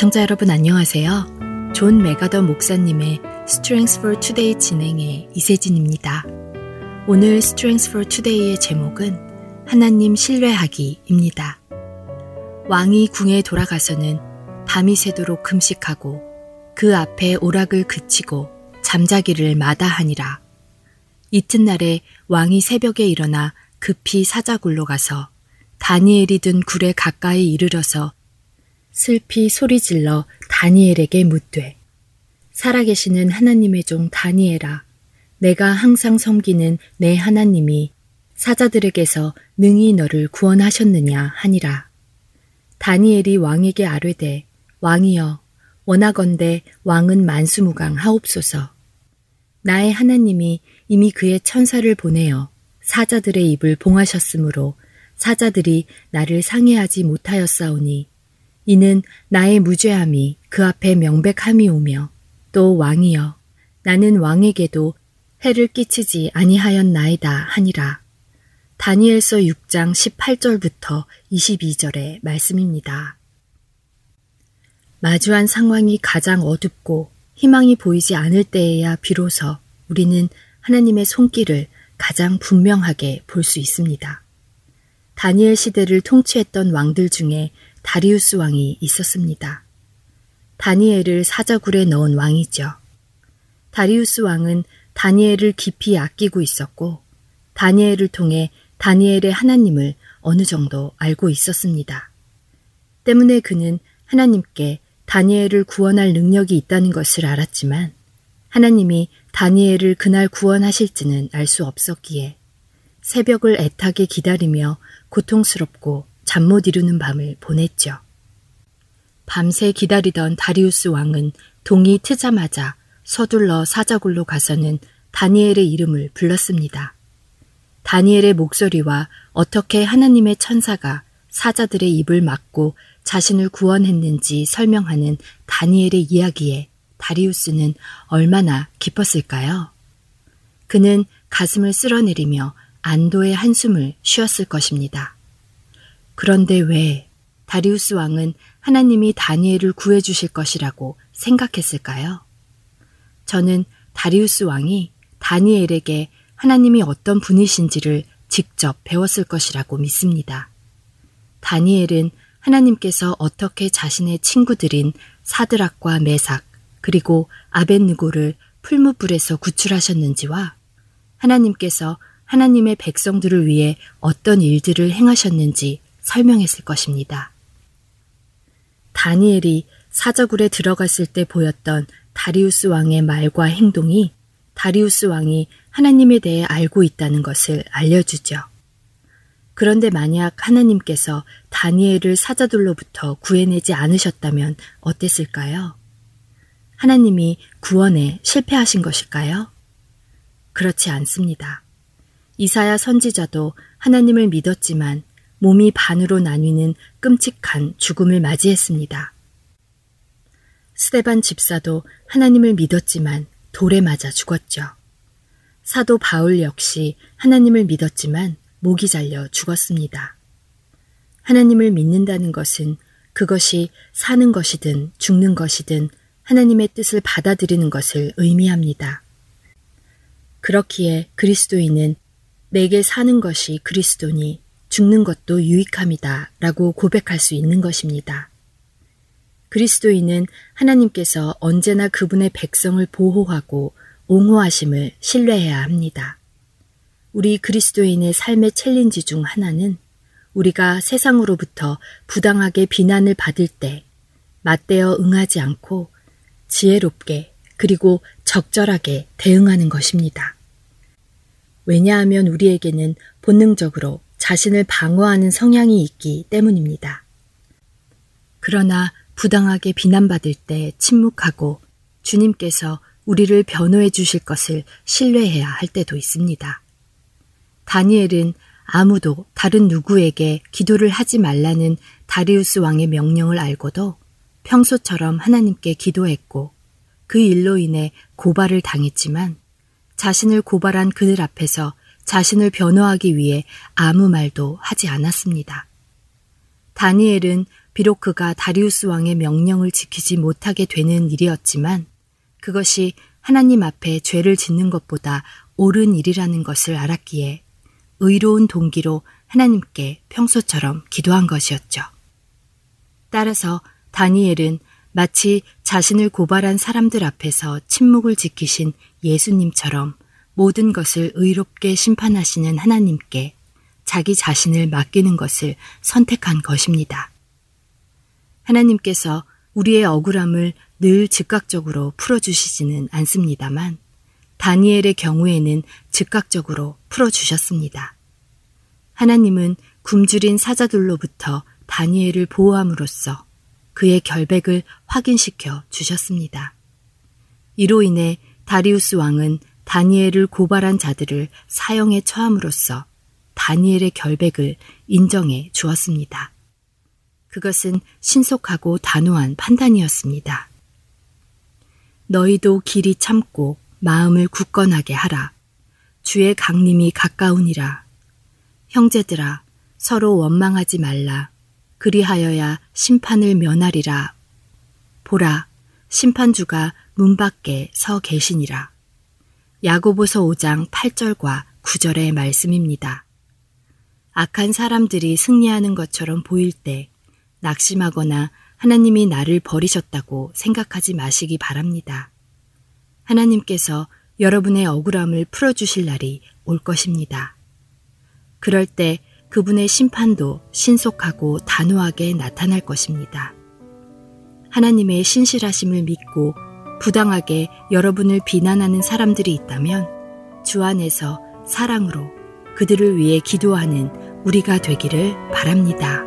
애청자 여러분 안녕하세요. 존 맥아더 목사님의 Strength for Today 진행의 이세진입니다. 오늘 Strength for Today의 제목은 하나님 신뢰하기입니다. 왕이 궁에 돌아가서는 밤이 새도록 금식하고 그 앞에 오락을 그치고 잠자기를 마다하니라. 이튿날에 왕이 새벽에 일어나 급히 사자굴로 가서 다니엘이 든 굴에 가까이 이르러서 슬피 소리질러 다니엘에게 묻되 살아계시는 하나님의 종 다니엘아 내가 항상 섬기는 내 하나님이 사자들에게서 능히 너를 구원하셨느냐 하니라. 다니엘이 왕에게 아뢰되 왕이여 원하건대 왕은 만수무강 하옵소서. 나의 하나님이 이미 그의 천사를 보내어 사자들의 입을 봉하셨으므로 사자들이 나를 상해하지 못하였사오니 이는 나의 무죄함이 그 앞에 명백함이 오며 또 왕이여 나는 왕에게도 해를 끼치지 아니하였나이다 하니라. 다니엘서 6장 18절부터 22절의 말씀입니다. 마주한 상황이 가장 어둡고 희망이 보이지 않을 때에야 비로소 우리는 하나님의 손길을 가장 분명하게 볼 수 있습니다. 다니엘 시대를 통치했던 왕들 중에 다리우스 왕이 있었습니다. 다니엘을 사자굴에 넣은 왕이죠. 다리우스 왕은 다니엘을 깊이 아끼고 있었고 다니엘을 통해 다니엘의 하나님을 어느 정도 알고 있었습니다. 때문에 그는 하나님께 다니엘을 구원할 능력이 있다는 것을 알았지만 하나님이 다니엘을 그날 구원하실지는 알 수 없었기에 새벽을 애타게 기다리며 고통스럽고 잠 못 이루는 밤을 보냈죠. 밤새 기다리던 다리우스 왕은 동이 트자마자 서둘러 사자굴로 가서는 다니엘의 이름을 불렀습니다. 다니엘의 목소리와 어떻게 하나님의 천사가 사자들의 입을 막고 자신을 구원했는지 설명하는 다니엘의 이야기에 다리우스는 얼마나 기뻤을까요? 그는 가슴을 쓸어내리며 안도의 한숨을 쉬었을 것입니다. 그런데 왜 다리우스 왕은 하나님이 다니엘을 구해주실 것이라고 생각했을까요? 저는 다리우스 왕이 다니엘에게 하나님이 어떤 분이신지를 직접 배웠을 것이라고 믿습니다. 다니엘은 하나님께서 어떻게 자신의 친구들인 사드락과 메삭 그리고 아벤느고를 풀무불에서 구출하셨는지와 하나님께서 하나님의 백성들을 위해 어떤 일들을 행하셨는지 설명했을 것입니다. 다니엘이 사저굴에 들어갔을 때 보였던 다리우스 왕의 말과 행동이 다리우스 왕이 하나님에 대해 알고 있다는 것을 알려주죠. 그런데 만약 하나님께서 다니엘을 사자들로부터 구해내지 않으셨다면 어땠을까요? 하나님이 구원에 실패하신 것일까요? 그렇지 않습니다. 이사야 선지자도 하나님을 믿었지만 몸이 반으로 나뉘는 끔찍한 죽음을 맞이했습니다. 스테반 집사도 하나님을 믿었지만 돌에 맞아 죽었죠. 사도 바울 역시 하나님을 믿었지만 목이 잘려 죽었습니다. 하나님을 믿는다는 것은 그것이 사는 것이든 죽는 것이든 하나님의 뜻을 받아들이는 것을 의미합니다. 그렇기에 그리스도인은 내게 사는 것이 그리스도니 죽는 것도 유익함이다 라고 고백할 수 있는 것입니다. 그리스도인은 하나님께서 언제나 그분의 백성을 보호하고 옹호하심을 신뢰해야 합니다. 우리 그리스도인의 삶의 챌린지 중 하나는 우리가 세상으로부터 부당하게 비난을 받을 때 맞대어 응하지 않고 지혜롭게 그리고 적절하게 대응하는 것입니다. 왜냐하면 우리에게는 본능적으로 자신을 방어하는 성향이 있기 때문입니다. 그러나 부당하게 비난받을 때 침묵하고 주님께서 우리를 변호해 주실 것을 신뢰해야 할 때도 있습니다. 다니엘은 아무도 다른 누구에게 기도를 하지 말라는 다리우스 왕의 명령을 알고도 평소처럼 하나님께 기도했고 그 일로 인해 고발을 당했지만 자신을 고발한 그들 앞에서 자신을 변호하기 위해 아무 말도 하지 않았습니다. 다니엘은 비록 그가 다리우스 왕의 명령을 지키지 못하게 되는 일이었지만 그것이 하나님 앞에 죄를 짓는 것보다 옳은 일이라는 것을 알았기에 의로운 동기로 하나님께 평소처럼 기도한 것이었죠. 따라서 다니엘은 마치 자신을 고발한 사람들 앞에서 침묵을 지키신 예수님처럼 모든 것을 의롭게 심판하시는 하나님께 자기 자신을 맡기는 것을 선택한 것입니다. 하나님께서 우리의 억울함을 늘 즉각적으로 풀어주시지는 않습니다만 다니엘의 경우에는 즉각적으로 풀어주셨습니다. 하나님은 굶주린 사자들로부터 다니엘을 보호함으로써 그의 결백을 확인시켜 주셨습니다. 이로 인해 다리우스 왕은 다니엘을 고발한 자들을 사형에 처함으로써 다니엘의 결백을 인정해 주었습니다. 그것은 신속하고 단호한 판단이었습니다. 너희도 길이 참고 마음을 굳건하게 하라. 주의 강림이 가까우니라. 형제들아, 서로 원망하지 말라. 그리하여야 심판을 면하리라. 보라, 심판주가 문 밖에 서 계시니라. 야고보서 5장 8절과 9절의 말씀입니다. 악한 사람들이 승리하는 것처럼 보일 때 낙심하거나 하나님이 나를 버리셨다고 생각하지 마시기 바랍니다. 하나님께서 여러분의 억울함을 풀어주실 날이 올 것입니다. 그럴 때 그분의 심판도 신속하고 단호하게 나타날 것입니다. 하나님의 신실하심을 믿고 부당하게 여러분을 비난하는 사람들이 있다면 주 안에서 사랑으로 그들을 위해 기도하는 우리가 되기를 바랍니다.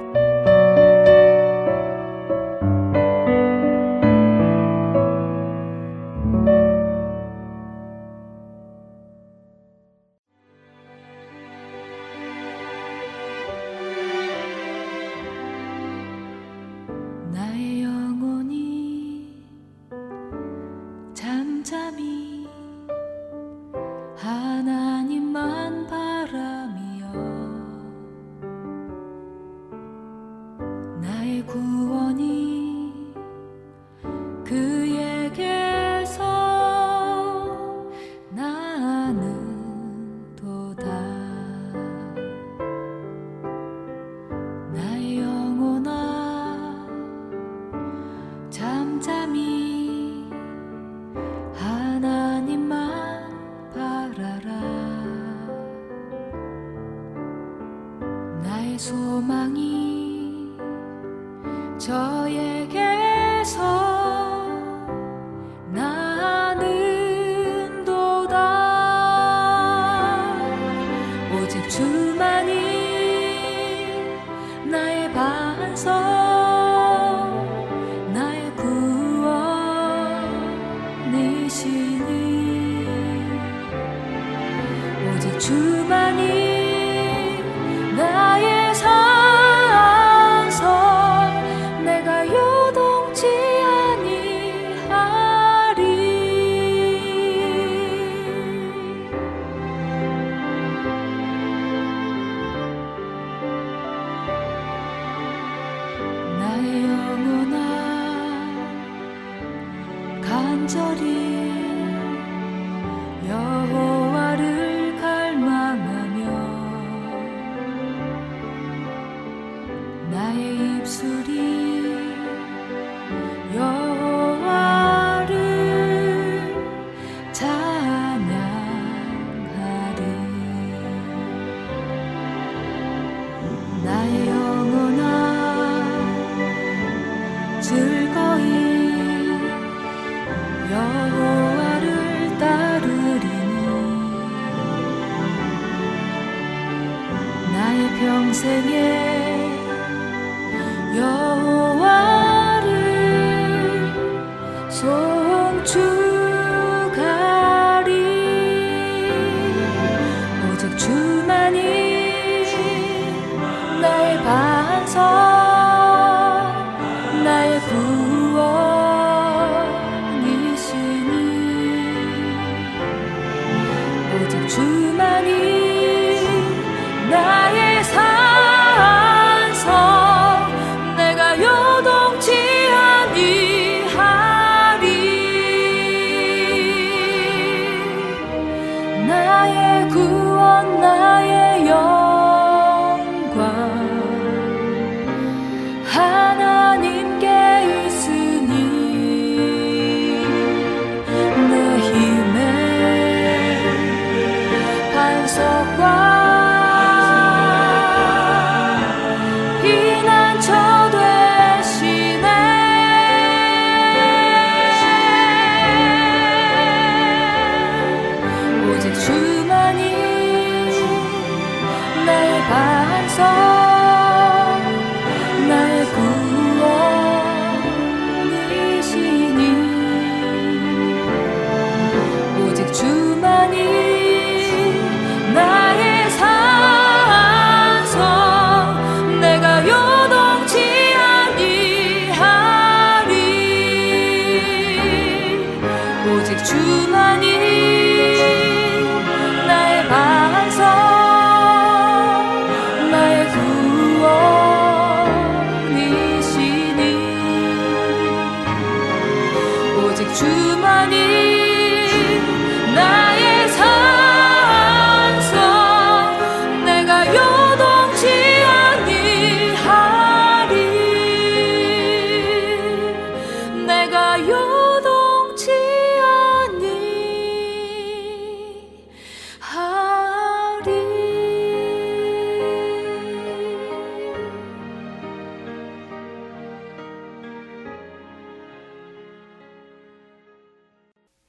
서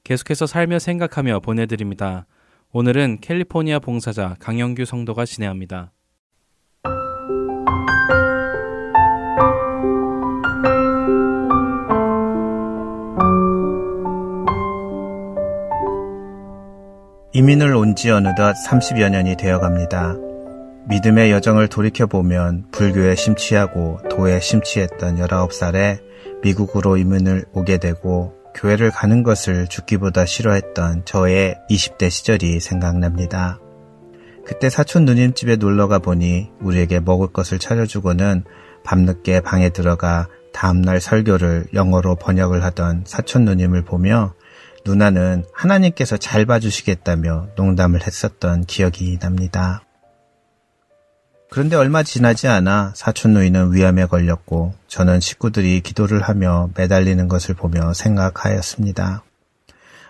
계속해서 살며 생각하며 보내드립니다. 오늘은 캘리포니아 봉사자 강영규 성도가 진행합니다. 이민을 온 지 어느덧 30여 년이 되어 갑니다. 믿음의 여정을 돌이켜보면 불교에 심취하고 도에 심취했던 19살에 미국으로 이민을 오게 되고 교회를 가는 것을 죽기보다 싫어했던 저의 20대 시절이 생각납니다. 그때 사촌 누님 집에 놀러 가 보니 우리에게 먹을 것을 차려주고는 밤늦게 방에 들어가 다음날 설교를 영어로 번역을 하던 사촌 누님을 보며 누나는 하나님께서 잘 봐주시겠다며 농담을 했었던 기억이 납니다. 그런데 얼마 지나지 않아 사촌 누이는 위암에 걸렸고 저는 식구들이 기도를 하며 매달리는 것을 보며 생각하였습니다.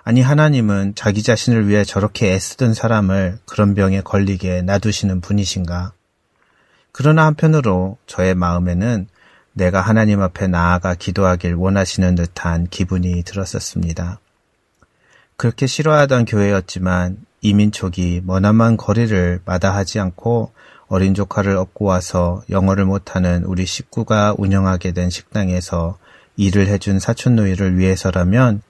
아니 하나님은 자기 자신을 위해 저렇게 애쓰던 사람을 그런 병에 걸리게 놔두시는 분이신가? 그러나 한편으로 저의 마음에는 내가 하나님 앞에 나아가 기도하길 원하시는 듯한 기분이 들었었습니다. 그렇게 싫어하던 교회였지만 이민 족이 머나먼 거리를 마다하지 않고 어린 조카를 업고 와서 영어를 못하는 우리 식구가 운영하게 된 식당에서 일을 해준 사촌 누이를 위해서라면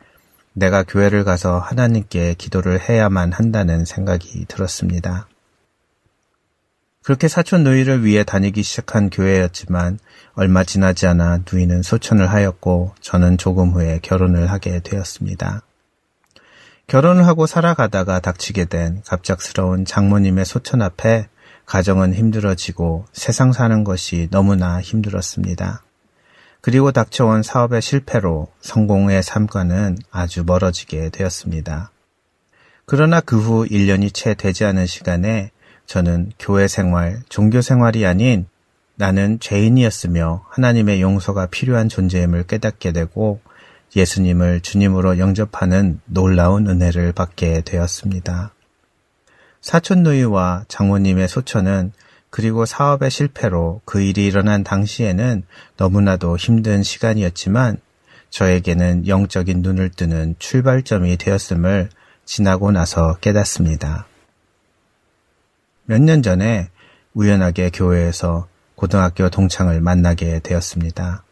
내가 교회를 가서 하나님께 기도를 해야만 한다는 생각이 들었습니다. 그렇게 사촌 누이를 위해 다니기 시작한 교회였지만 얼마 지나지 않아 누이는 소천을 하였고 저는 조금 후에 결혼을 하게 되었습니다. 결혼을 하고 살아가다가 닥치게 된 갑작스러운 장모님의 소천 앞에 가정은 힘들어지고 세상 사는 것이 너무나 힘들었습니다. 그리고 닥쳐온 사업의 실패로 성공의 삶과는 아주 멀어지게 되었습니다. 그러나 그 후 1년이 채 되지 않은 시간에 저는 교회 생활, 종교 생활이 아닌 나는 죄인이었으며 하나님의 용서가 필요한 존재임을 깨닫게 되고 예수님을 주님으로 영접하는 놀라운 은혜를 받게 되었습니다. 사촌 누이와 장모님의 소천은 그리고 사업의 실패로 그 일이 일어난 당시에는 너무나도 힘든 시간이었지만 저에게는 영적인 눈을 뜨는 출발점이 되었음을 지나고 나서 깨닫습니다. 몇 년 전에 우연하게 교회에서 고등학교 동창을 만나게 되었습니다.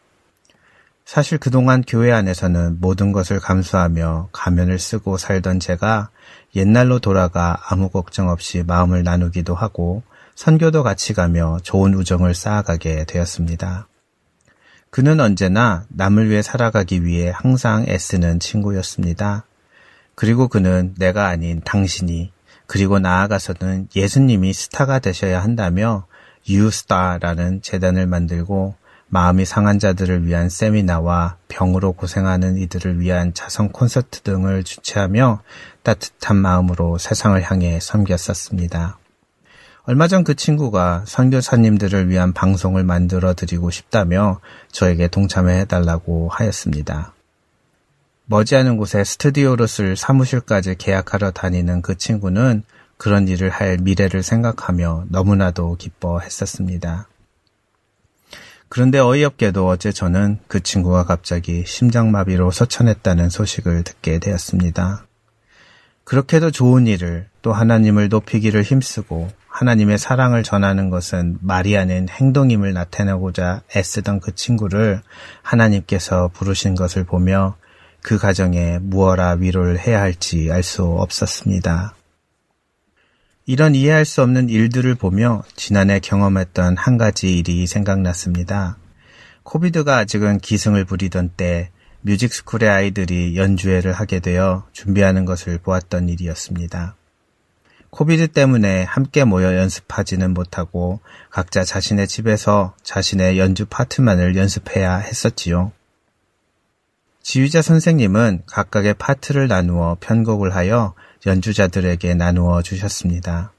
사실 그동안 교회 안에서는 모든 것을 감수하며 가면을 쓰고 살던 제가 옛날로 돌아가 아무 걱정 없이 마음을 나누기도 하고 선교도 같이 가며 좋은 우정을 쌓아가게 되었습니다. 그는 언제나 남을 위해 살아가기 위해 항상 애쓰는 친구였습니다. 그리고 그는 내가 아닌 당신이 그리고 나아가서는 예수님이 스타가 되셔야 한다며 유스타라는 재단을 만들고 마음이 상한 자들을 위한 세미나와 병으로 고생하는 이들을 위한 자선 콘서트 등을 주최하며 따뜻한 마음으로 세상을 향해 섬겼었습니다. 얼마 전 그 친구가 선교사님들을 위한 방송을 만들어 드리고 싶다며 저에게 동참해 달라고 하였습니다. 머지않은 곳에 스튜디오로 쓸 사무실까지 계약하러 다니는 그 친구는 그런 일을 할 미래를 생각하며 너무나도 기뻐했었습니다. 그런데 어이없게도 어제 저는 그 친구가 갑자기 심장마비로 서천했다는 소식을 듣게 되었습니다. 그렇게도 좋은 일을 또 하나님을 높이기를 힘쓰고 하나님의 사랑을 전하는 것은 말이 아닌 행동임을 나타내고자 애쓰던 그 친구를 하나님께서 부르신 것을 보며 그 가정에 무엇라 위로를 해야 할지 알 수 없었습니다. 이런 이해할 수 없는 일들을 보며 지난해 경험했던 한 가지 일이 생각났습니다. 코비드가 아직은 기승을 부리던 때 뮤직스쿨의 아이들이 연주회를 하게 되어 준비하는 것을 보았던 일이었습니다. 코비드 때문에 함께 모여 연습하지는 못하고 각자 자신의 집에서 자신의 연주 파트만을 연습해야 했었지요. 지휘자 선생님은 각각의 파트를 나누어 편곡을 하여 연주자들에게 나누어 주셨습니다.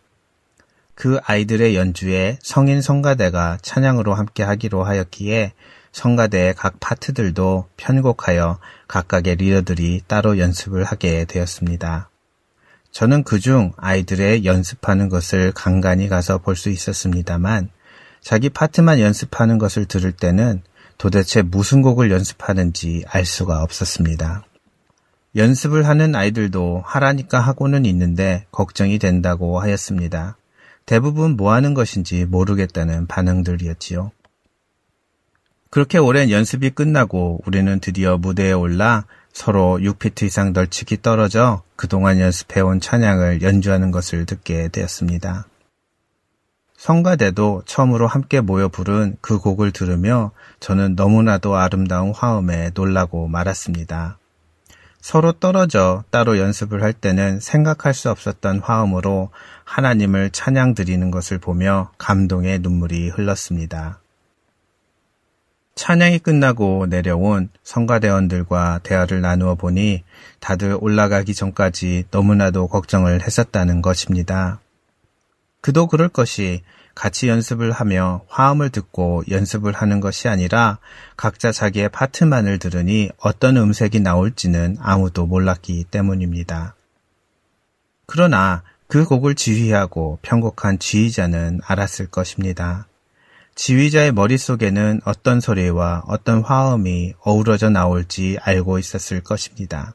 그 아이들의 연주에 성인 성가대가 찬양으로 함께 하기로 하였기에 성가대의 각 파트들도 편곡하여 각각의 리더들이 따로 연습을 하게 되었습니다. 저는 그중 아이들의 연습하는 것을 간간히 가서 볼 수 있었습니다만 자기 파트만 연습하는 것을 들을 때는 도대체 무슨 곡을 연습하는지 알 수가 없었습니다. 연습을 하는 아이들도 하라니까 하고는 있는데 걱정이 된다고 하였습니다. 대부분 뭐 하는 것인지 모르겠다는 반응들이었지요. 그렇게 오랜 연습이 끝나고 우리는 드디어 무대에 올라 서로 6피트 이상 널찍이 떨어져 그동안 연습해온 찬양을 연주하는 것을 듣게 되었습니다. 성가대도 처음으로 함께 모여 부른 그 곡을 들으며 저는 너무나도 아름다운 화음에 놀라고 말았습니다. 서로 떨어져 따로 연습을 할 때는 생각할 수 없었던 화음으로 하나님을 찬양 드리는 것을 보며 감동의 눈물이 흘렀습니다. 찬양이 끝나고 내려온 성가대원들과 대화를 나누어 보니 다들 올라가기 전까지 너무나도 걱정을 했었다는 것입니다. 그도 그럴 것이 같이 연습을 하며 화음을 듣고 연습을 하는 것이 아니라 각자 자기의 파트만을 들으니 어떤 음색이 나올지는 아무도 몰랐기 때문입니다. 그러나 그 곡을 지휘하고 편곡한 지휘자는 알았을 것입니다. 지휘자의 머릿속에는 어떤 소리와 어떤 화음이 어우러져 나올지 알고 있었을 것입니다.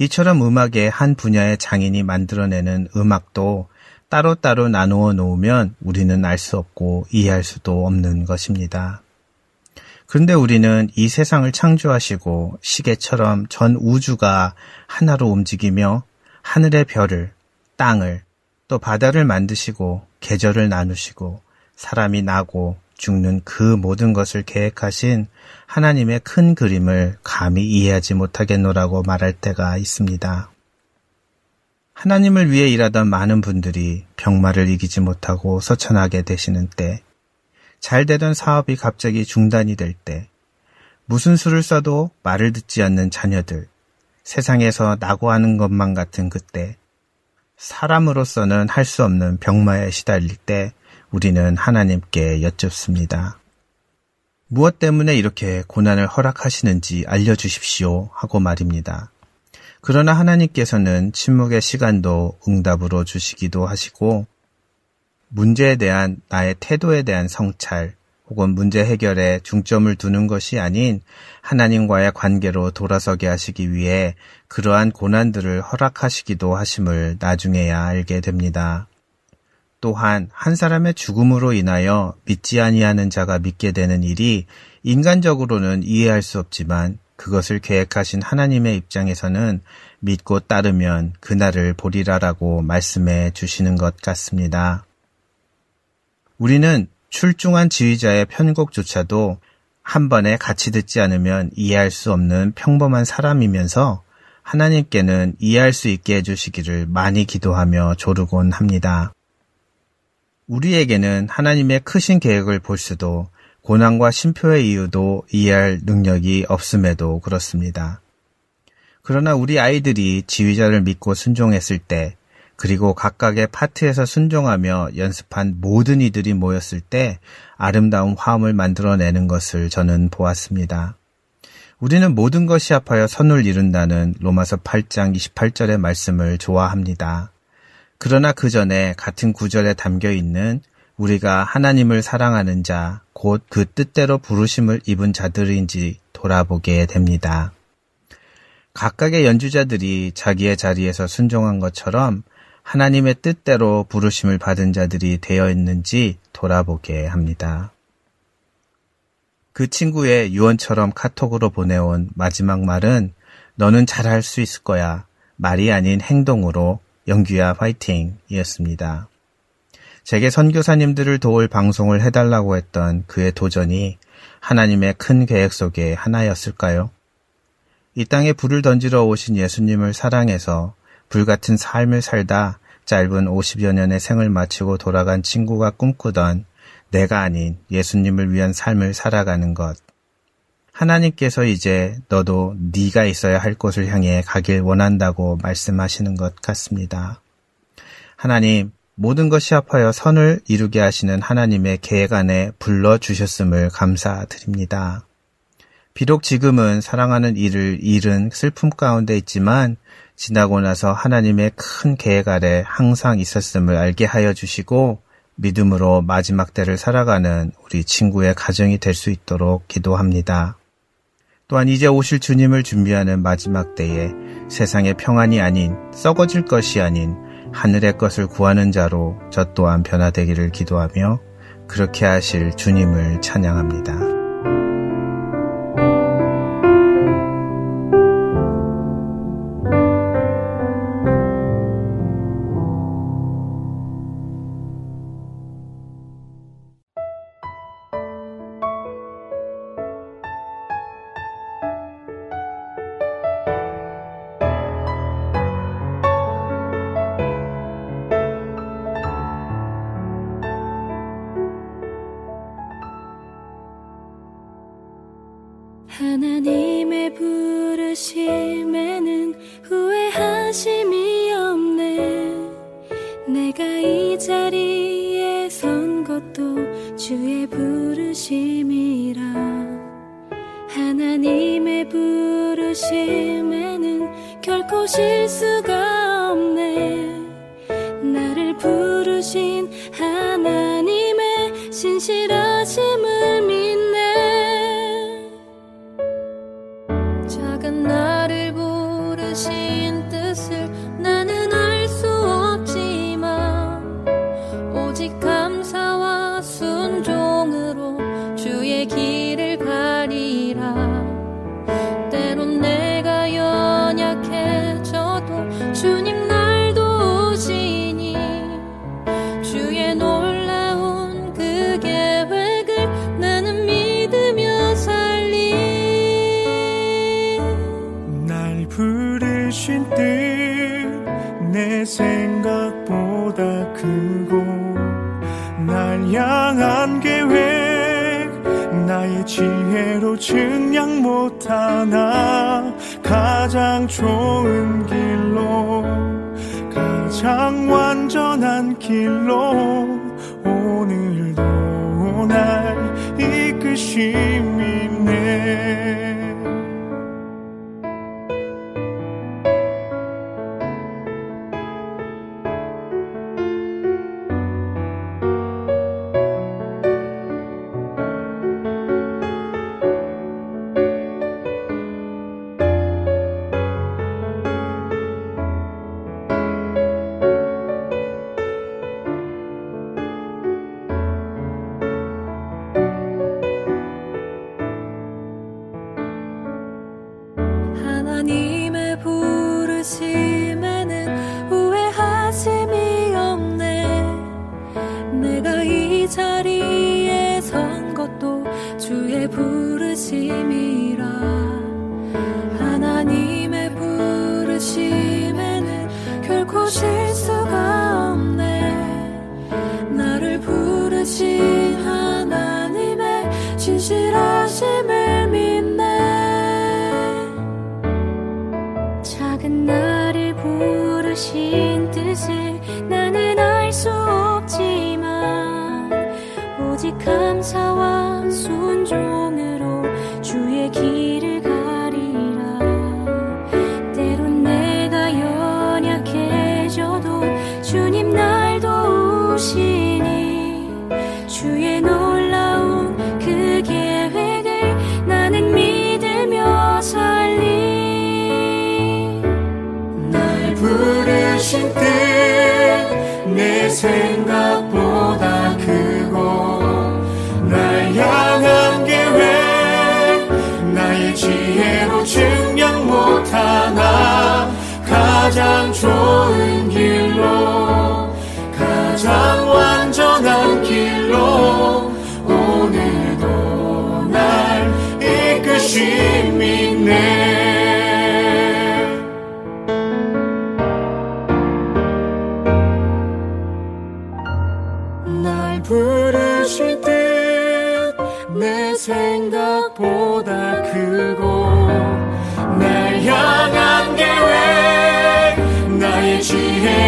이처럼 음악의 한 분야의 장인이 만들어내는 음악도 따로따로 나누어 놓으면 우리는 알 수 없고 이해할 수도 없는 것입니다. 그런데 우리는 이 세상을 창조하시고 시계처럼 전 우주가 하나로 움직이며 하늘의 별을, 땅을, 또 바다를 만드시고 계절을 나누시고 사람이 나고 죽는 그 모든 것을 계획하신 하나님의 큰 그림을 감히 이해하지 못하겠노라고 말할 때가 있습니다. 하나님을 위해 일하던 많은 분들이 병마를 이기지 못하고 서천하게 되시는 때, 잘 되던 사업이 갑자기 중단이 될 때, 무슨 수를 써도 말을 듣지 않는 자녀들, 세상에서 나고 하는 것만 같은 그때, 사람으로서는 할 수 없는 병마에 시달릴 때 우리는 하나님께 여쭙습니다. 무엇 때문에 이렇게 고난을 허락하시는지 알려주십시오 하고 말입니다. 그러나 하나님께서는 침묵의 시간도 응답으로 주시기도 하시고 문제에 대한 나의 태도에 대한 성찰 혹은 문제 해결에 중점을 두는 것이 아닌 하나님과의 관계로 돌아서게 하시기 위해 그러한 고난들을 허락하시기도 하심을 나중에야 알게 됩니다. 또한 한 사람의 죽음으로 인하여 믿지 아니하는 자가 믿게 되는 일이 인간적으로는 이해할 수 없지만 그것을 계획하신 하나님의 입장에서는 믿고 따르면 그날을 보리라라고 말씀해 주시는 것 같습니다. 우리는 출중한 지휘자의 편곡조차도 한 번에 같이 듣지 않으면 이해할 수 없는 평범한 사람이면서 하나님께는 이해할 수 있게 해주시기를 많이 기도하며 조르곤 합니다. 우리에게는 하나님의 크신 계획을 볼 수도 고난과 심표의 이유도 이해할 능력이 없음에도 그렇습니다. 그러나 우리 아이들이 지휘자를 믿고 순종했을 때, 그리고 각각의 파트에서 순종하며 연습한 모든 이들이 모였을 때 아름다운 화음을 만들어내는 것을 저는 보았습니다. 우리는 모든 것이 합하여 선을 이룬다는 로마서 8장 28절의 말씀을 좋아합니다. 그러나 그 전에 같은 구절에 담겨 있는 우리가 하나님을 사랑하는 자, 곧 그 뜻대로 부르심을 입은 자들인지 돌아보게 됩니다. 각각의 연주자들이 자기의 자리에서 순종한 것처럼 하나님의 뜻대로 부르심을 받은 자들이 되어 있는지 돌아보게 합니다. 그 친구의 유언처럼 카톡으로 보내온 마지막 말은 너는 잘할 수 있을 거야. 말이 아닌 행동으로 영규야 화이팅 이었습니다. 제게 선교사님들을 도울 방송을 해달라고 했던 그의 도전이 하나님의 큰 계획 속의 하나였을까요? 이 땅에 불을 던지러 오신 예수님을 사랑해서 불같은 삶을 살다 짧은 50여 년의 생을 마치고 돌아간 친구가 꿈꾸던 내가 아닌 예수님을 위한 삶을 살아가는 것. 하나님께서 이제 너도 네가 있어야 할 곳을 향해 가길 원한다고 말씀하시는 것 같습니다. 하나님, 모든 것이 합하여 선을 이루게 하시는 하나님의 계획 안에 불러 주셨음을 감사드립니다. 비록 지금은 사랑하는 이를 잃은 슬픔 가운데 있지만 지나고 나서 하나님의 큰 계획 아래 항상 있었음을 알게 하여 주시고 믿음으로 마지막 때를 살아가는 우리 친구의 가정이 될 수 있도록 기도합니다. 또한 이제 오실 주님을 준비하는 마지막 때에 세상의 평안이 아닌 썩어질 것이 아닌 하늘의 것을 구하는 자로 저 또한 변화되기를 기도하며 그렇게 하실 주님을 찬양합니다.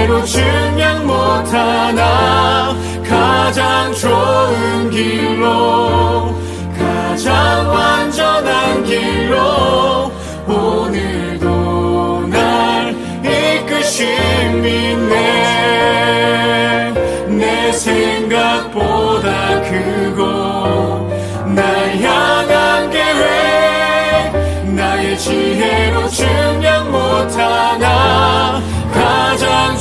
그대로 증명 못하나 가장 좋은 길로 가장 완전한 길로 오늘도 날 이끄신 믿네. 내 생각보다 크고 날 향한 계획 나의 지혜로 증명 못하나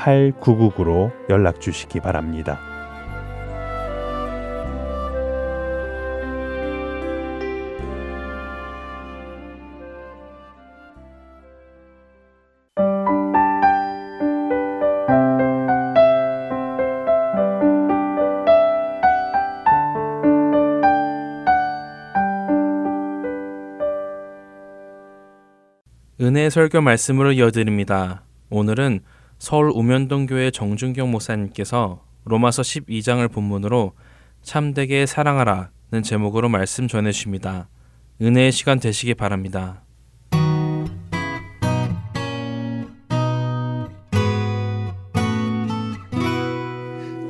8999로 연락 주시기 바랍니다. 은혜 설교 말씀으로 이어드립니다. 오늘은 서울 우면동교회 정준경 목사님께서 로마서 12장을 본문으로 참되게 사랑하라는 제목으로 말씀 전해 주십니다. 은혜의 시간 되시기 바랍니다.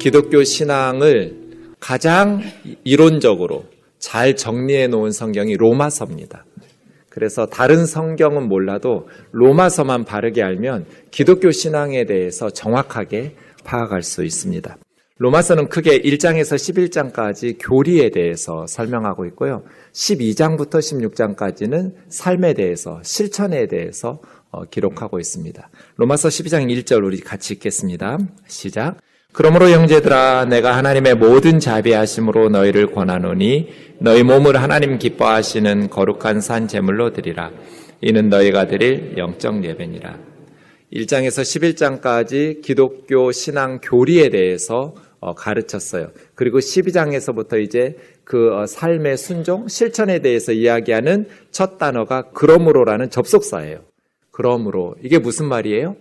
기독교 신앙을 가장 이론적으로 잘 정리해 놓은 성경이 로마서입니다. 그래서 다른 성경은 몰라도 로마서만 바르게 알면 기독교 신앙에 대해서 정확하게 파악할 수 있습니다. 로마서는 크게 1장에서 11장까지 교리에 대해서 설명하고 있고요. 12장부터 16장까지는 삶에 대해서, 실천에 대해서 어, 기록하고 있습니다. 로마서 12장 1절 우리 같이 읽겠습니다. 시작. 그러므로 형제들아 내가 하나님의 모든 자비하심으로 너희를 권하노니 너희 몸을 하나님 기뻐하시는 거룩한 산 제물로 드리라. 이는 너희가 드릴 영적 예배니라. 1장에서 11장까지 기독교 신앙 교리에 대해서 어, 가르쳤어요. 그리고 12장에서부터 이제 그 어, 삶의 순종, 실천에 대해서 이야기하는 첫 단어가 그러므로라는 접속사예요. 그러므로 이게 무슨 말이에요?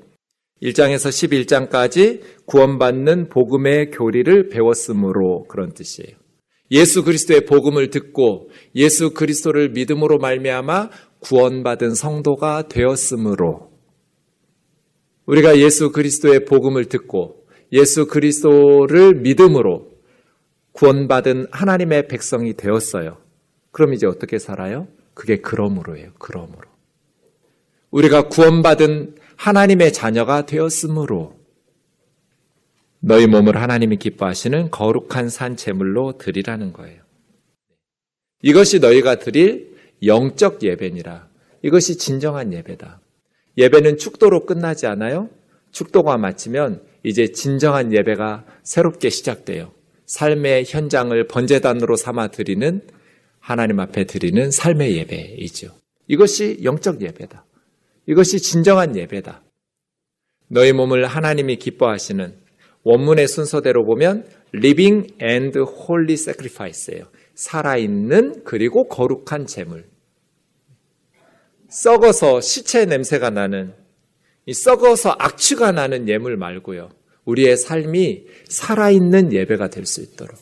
1장에서 11장까지 구원받는 복음의 교리를 배웠으므로 그런 뜻이에요. 예수 그리스도의 복음을 듣고 예수 그리스도를 믿음으로 말미암아 구원받은 성도가 되었으므로 우리가 예수 그리스도의 복음을 듣고 예수 그리스도를 믿음으로 구원받은 하나님의 백성이 되었어요. 그럼 이제 어떻게 살아요? 그게 그러므로예요. 그러므로. 우리가 구원받은 하나님의 자녀가 되었으므로 너희 몸을 하나님이 기뻐하시는 거룩한 산 제물로 드리라는 거예요. 이것이 너희가 드릴 영적 예배니라. 이것이 진정한 예배다. 예배는 축도로 끝나지 않아요? 축도가 마치면 이제 진정한 예배가 새롭게 시작돼요. 삶의 현장을 번제단으로 삼아 드리는 하나님 앞에 드리는 삶의 예배이죠. 이것이 영적 예배다. 이것이 진정한 예배다. 너희 몸을 하나님이 기뻐하시는 원문의 순서대로 보면 living and holy sacrifice예요. 살아있는 그리고 거룩한 제물. 썩어서 시체 냄새가 나는 이 썩어서 악취가 나는 예물 말고요. 우리의 삶이 살아있는 예배가 될 수 있도록.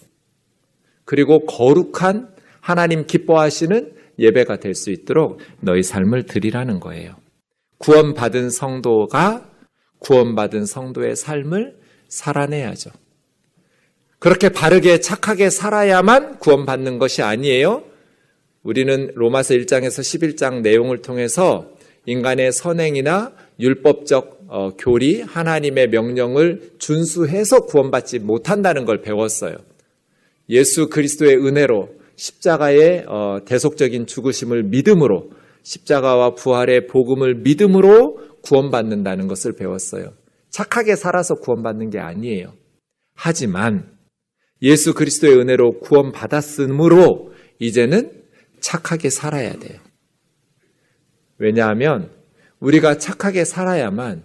그리고 거룩한 하나님 기뻐하시는 예배가 될 수 있도록 너희 삶을 드리라는 거예요. 구원받은 성도가 구원받은 성도의 삶을 살아내야죠. 그렇게 바르게 착하게 살아야만 구원받는 것이 아니에요. 우리는 로마서 1장에서 11장 내용을 통해서 인간의 선행이나 율법적 어, 교리, 하나님의 명령을 준수해서 구원받지 못한다는 걸 배웠어요. 예수 그리스도의 은혜로 십자가의 어, 대속적인 죽으심을 믿음으로 십자가와 부활의 복음을 믿음으로 구원받는다는 것을 배웠어요. 착하게 살아서 구원받는 게 아니에요. 하지만 예수 그리스도의 은혜로 구원받았으므로 이제는 착하게 살아야 돼요. 왜냐하면 우리가 착하게 살아야만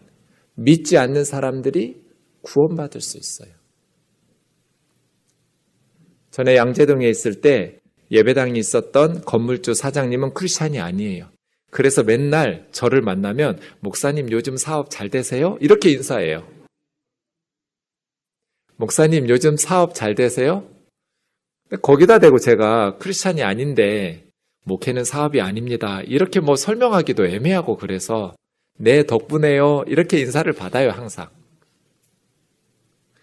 믿지 않는 사람들이 구원받을 수 있어요. 전에 양재동에 있을 때 예배당이 있었던 건물주 사장님은 크리스찬이 아니에요. 그래서 맨날 저를 만나면 목사님 요즘 사업 잘 되세요? 이렇게 인사해요. 목사님 요즘 사업 잘 되세요? 거기다 대고 제가 크리스찬이 아닌데 목회는 사업이 아닙니다. 이렇게 뭐 설명하기도 애매하고 그래서 내 덕분에요. 이렇게 인사를 받아요, 항상.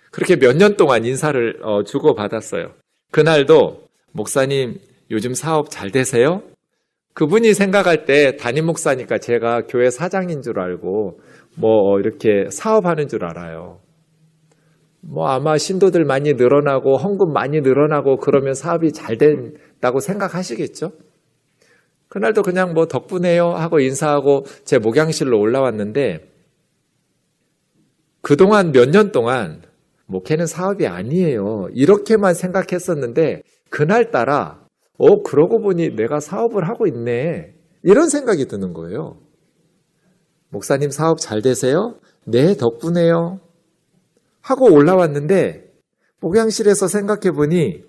그렇게 몇 년 동안 인사를 어, 주고 받았어요. 그날도 목사님 요즘 사업 잘 되세요? 그분이 생각할 때 담임 목사니까 제가 교회 사장인 줄 알고 뭐 이렇게 사업하는 줄 알아요. 뭐 아마 신도들 많이 늘어나고 헌금 많이 늘어나고 그러면 사업이 잘 된다고 생각하시겠죠? 그날도 그냥 뭐 덕분에요 하고 인사하고 제 목양실로 올라왔는데 그동안 몇 년 동안 목회는 사업이 아니에요. 이렇게만 생각했었는데 그날따라 어 그러고 보니 내가 사업을 하고 있네. 이런 생각이 드는 거예요. 목사님 사업 잘 되세요? 네, 덕분에요. 하고 올라왔는데 목양실에서 생각해 보니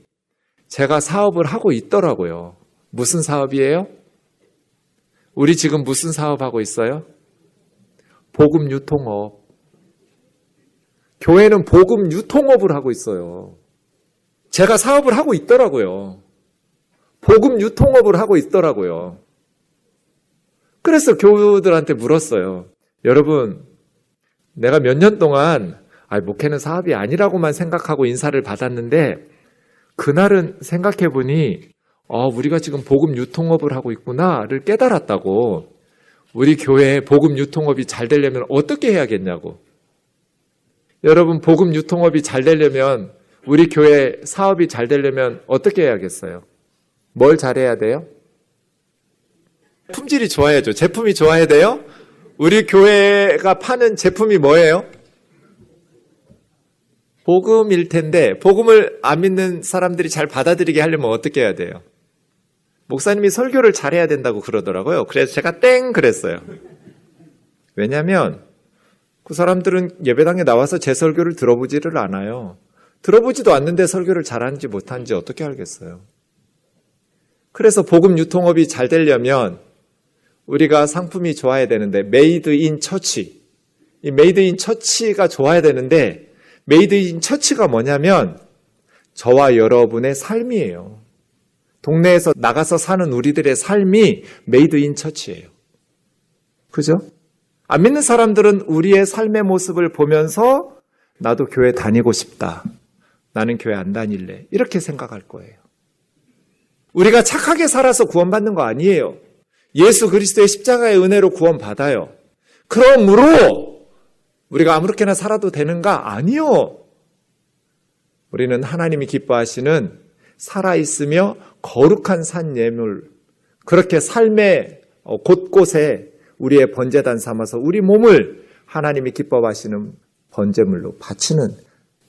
제가 사업을 하고 있더라고요. 무슨 사업이에요? 우리 지금 무슨 사업하고 있어요? 복음 유통업. 교회는 복음 유통업을 하고 있어요. 제가 사업을 하고 있더라고요. 복음 유통업을 하고 있더라고요. 그래서 교우들한테 물었어요. 여러분, 내가 몇 년 동안 아, 목회는 사업이 아니라고만 생각하고 인사를 받았는데 그날은 생각해 보니 어, 우리가 지금 복음 유통업을 하고 있구나를 깨달았다고. 우리 교회에 복음 유통업이 잘 되려면 어떻게 해야겠냐고. 여러분, 복음 유통업이 잘 되려면 우리 교회 사업이 잘 되려면 어떻게 해야겠어요? 뭘 잘해야 돼요? 품질이 좋아야죠. 제품이 좋아야 돼요? 우리 교회가 파는 제품이 뭐예요? 복음일 텐데, 복음을 안 믿는 사람들이 잘 받아들이게 하려면 어떻게 해야 돼요? 목사님이 설교를 잘해야 된다고 그러더라고요. 그래서 제가 땡 그랬어요. 왜냐하면 그 사람들은 예배당에 나와서 제 설교를 들어보지를 않아요. 들어보지도 않는데 설교를 잘하는지 못하는지 어떻게 알겠어요. 그래서 복음 유통업이 잘 되려면 우리가 상품이 좋아야 되는데 Made in Church 이 Made in Church가 좋아야 되는데 Made in Church가 뭐냐면 저와 여러분의 삶이에요. 동네에서 나가서 사는 우리들의 삶이 Made in Church예요. 그죠? 안 믿는 사람들은 우리의 삶의 모습을 보면서 나도 교회 다니고 싶다. 나는 교회 안 다닐래. 이렇게 생각할 거예요. 우리가 착하게 살아서 구원받는 거 아니에요. 예수 그리스도의 십자가의 은혜로 구원받아요. 그러므로 우리가 아무렇게나 살아도 되는가? 아니요. 우리는 하나님이 기뻐하시는 살아있으며 거룩한 산 예물, 그렇게 삶의 곳곳에 우리의 번제단 삼아서 우리 몸을 하나님이 기뻐하시는 번제물로 바치는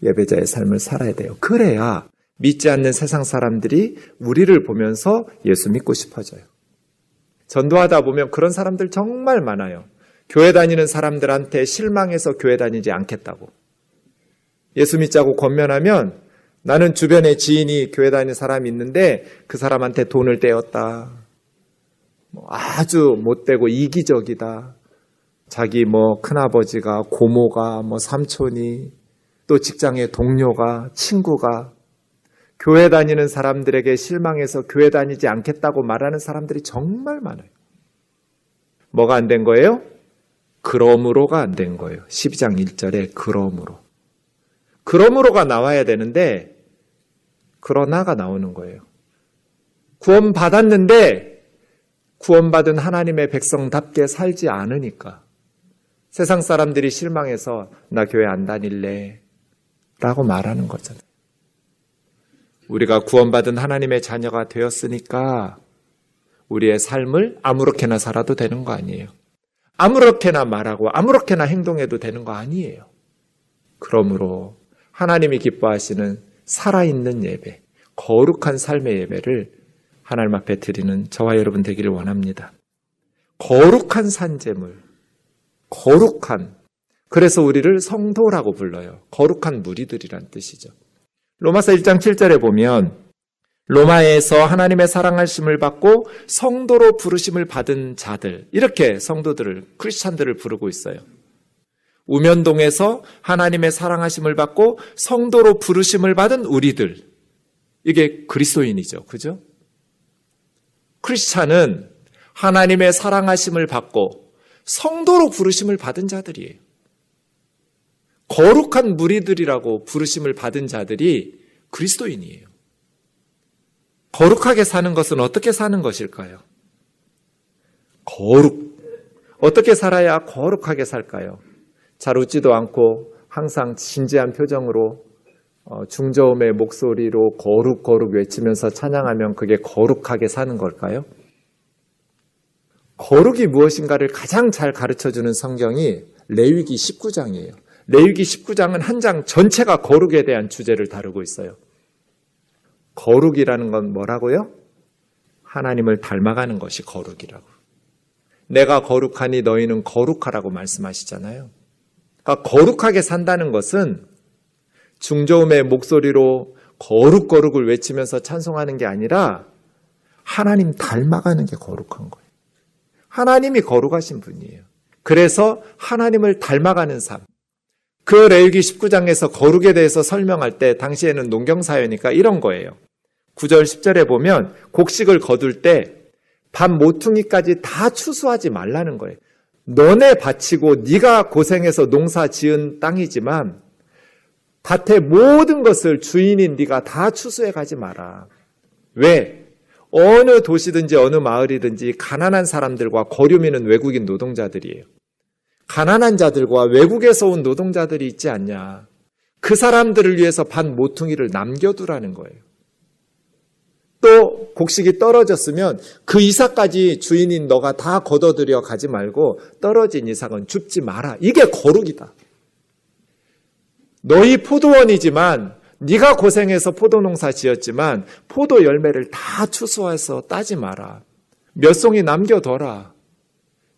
예배자의 삶을 살아야 돼요. 그래야 믿지 않는 세상 사람들이 우리를 보면서 예수 믿고 싶어져요. 전도하다 보면 그런 사람들 정말 많아요. 교회 다니는 사람들한테 실망해서 교회 다니지 않겠다고. 예수 믿자고 권면하면 나는 주변에 지인이 교회 다니는 사람이 있는데 그 사람한테 돈을 떼었다. 뭐 아주 못되고 이기적이다. 자기 뭐 큰아버지가 고모가 뭐 삼촌이 또 직장의 동료가 친구가 교회 다니는 사람들에게 실망해서 교회 다니지 않겠다고 말하는 사람들이 정말 많아요. 뭐가 안 된 거예요? 그러므로가 안 된 거예요. 12장 1절에 그러므로. 그러므로가 나와야 되는데 그러나가 나오는 거예요. 구원 받았는데 구원받은 하나님의 백성답게 살지 않으니까 세상 사람들이 실망해서 나 교회 안 다닐래 라고 말하는 거잖아요. 우리가 구원받은 하나님의 자녀가 되었으니까 우리의 삶을 아무렇게나 살아도 되는 거 아니에요. 아무렇게나 말하고 아무렇게나 행동해도 되는 거 아니에요. 그러므로 하나님이 기뻐하시는 살아있는 예배, 거룩한 삶의 예배를 하나님 앞에 드리는 저와 여러분 되기를 원합니다. 거룩한 산재물, 거룩한, 그래서 우리를 성도라고 불러요. 거룩한 무리들이란 뜻이죠. 로마서 1장 7절에 보면 로마에서 하나님의 사랑하심을 받고 성도로 부르심을 받은 자들 이렇게 성도들을 크리스찬들을 부르고 있어요. 우면동에서 하나님의 사랑하심을 받고 성도로 부르심을 받은 우리들 이게 그리스도인이죠. 그죠? 크리스찬은 하나님의 사랑하심을 받고 성도로 부르심을 받은 자들이에요. 거룩한 무리들이라고 부르심을 받은 자들이 그리스도인이에요. 거룩하게 사는 것은 어떻게 사는 것일까요? 거룩. 어떻게 살아야 거룩하게 살까요? 잘 웃지도 않고 항상 진지한 표정으로 어, 중저음의 목소리로 거룩 거룩 외치면서 찬양하면 그게 거룩하게 사는 걸까요? 거룩이 무엇인가를 가장 잘 가르쳐 주는 성경이 레위기 19장이에요. 레위기 19장은 한 장 전체가 거룩에 대한 주제를 다루고 있어요. 거룩이라는 건 뭐라고요? 하나님을 닮아가는 것이 거룩이라고. 내가 거룩하니 너희는 거룩하라고 말씀하시잖아요. 그러니까 거룩하게 산다는 것은 중저음의 목소리로 거룩 거룩을 외치면서 찬송하는 게 아니라 하나님 닮아가는 게 거룩한 거예요. 하나님이 거룩하신 분이에요. 그래서 하나님을 닮아가는 삶. 그 레위기 19장에서 거룩에 대해서 설명할 때 당시에는 농경 사회니까 이런 거예요. 9절 10절에 보면 곡식을 거둘 때 밥 모퉁이까지 다 추수하지 말라는 거예요. 너네 바치고 네가 고생해서 농사 지은 땅이지만 밭의 모든 것을 주인인 네가 다 추수해 가지 마라. 왜? 어느 도시든지 어느 마을이든지 가난한 사람들과 거류미는 외국인 노동자들이에요. 가난한 자들과 외국에서 온 노동자들이 있지 않냐. 그 사람들을 위해서 반 모퉁이를 남겨두라는 거예요. 또 곡식이 떨어졌으면 그 이삭까지 주인인 너가 다 걷어들여 가지 말고 떨어진 이삭은 줍지 마라. 이게 거룩이다. 너희 포도원이지만 네가 고생해서 포도 농사 지었지만 포도 열매를 다 추수해서 따지 마라. 몇 송이 남겨둬라.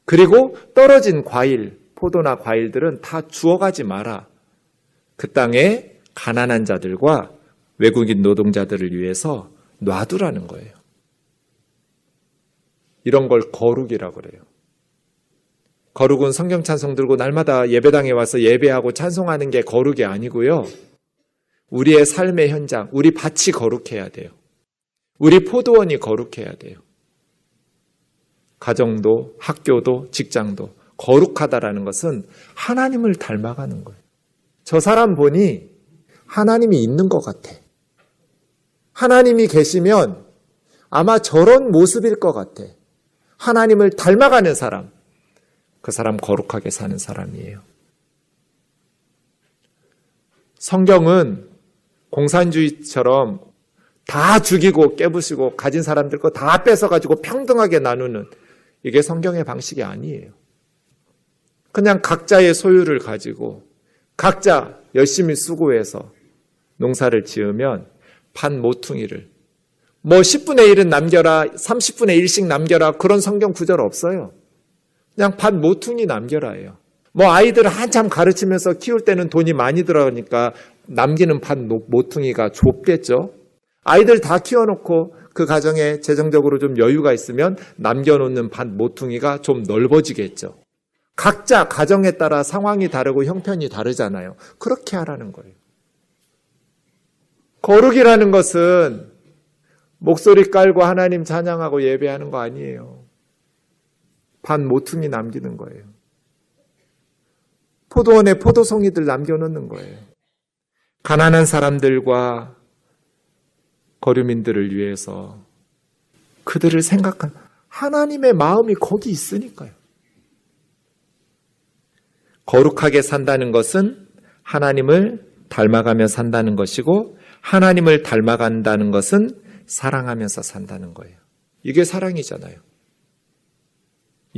그리고 떨어진 과일, 포도나 과일들은 다 주워가지 마라. 그 땅에 가난한 자들과 외국인 노동자들을 위해서 놔두라는 거예요. 이런 걸 거룩이라고 그래요. 거룩은 성경 찬송 들고 날마다 예배당에 와서 예배하고 찬송하는 게 거룩이 아니고요. 우리의 삶의 현장, 우리 밭이 거룩해야 돼요. 우리 포도원이 거룩해야 돼요. 가정도, 학교도, 직장도 거룩하다라는 것은 하나님을 닮아가는 거예요. 저 사람 보니 하나님이 있는 것 같아. 하나님이 계시면 아마 저런 모습일 것 같아. 하나님을 닮아가는 사람. 그 사람 거룩하게 사는 사람이에요. 성경은 공산주의처럼 다 죽이고 깨부시고 가진 사람들 거 다 뺏어가지고 평등하게 나누는 이게 성경의 방식이 아니에요. 그냥 각자의 소유를 가지고 각자 열심히 수고해서 농사를 지으면 반 모퉁이를 뭐 10분의 1은 남겨라, 30분의 1씩 남겨라 그런 성경 구절 없어요. 그냥 반 모퉁이 남겨라예요. 뭐 아이들을 한참 가르치면서 키울 때는 돈이 많이 들어가니까 남기는 반 모퉁이가 좁겠죠. 아이들 다 키워놓고 그 가정에 재정적으로 좀 여유가 있으면 남겨놓는 반 모퉁이가 좀 넓어지겠죠. 각자 가정에 따라 상황이 다르고 형편이 다르잖아요. 그렇게 하라는 거예요. 거룩이라는 것은 목소리 깔고 하나님 찬양하고 예배하는 거 아니에요. 반 모퉁이 남기는 거예요. 포도원에 포도송이들 남겨놓는 거예요. 가난한 사람들과 거류민들을 위해서 그들을 생각한 하나님의 마음이 거기 있으니까요. 거룩하게 산다는 것은 하나님을 닮아가며 산다는 것이고 하나님을 닮아간다는 것은 사랑하면서 산다는 거예요. 이게 사랑이잖아요.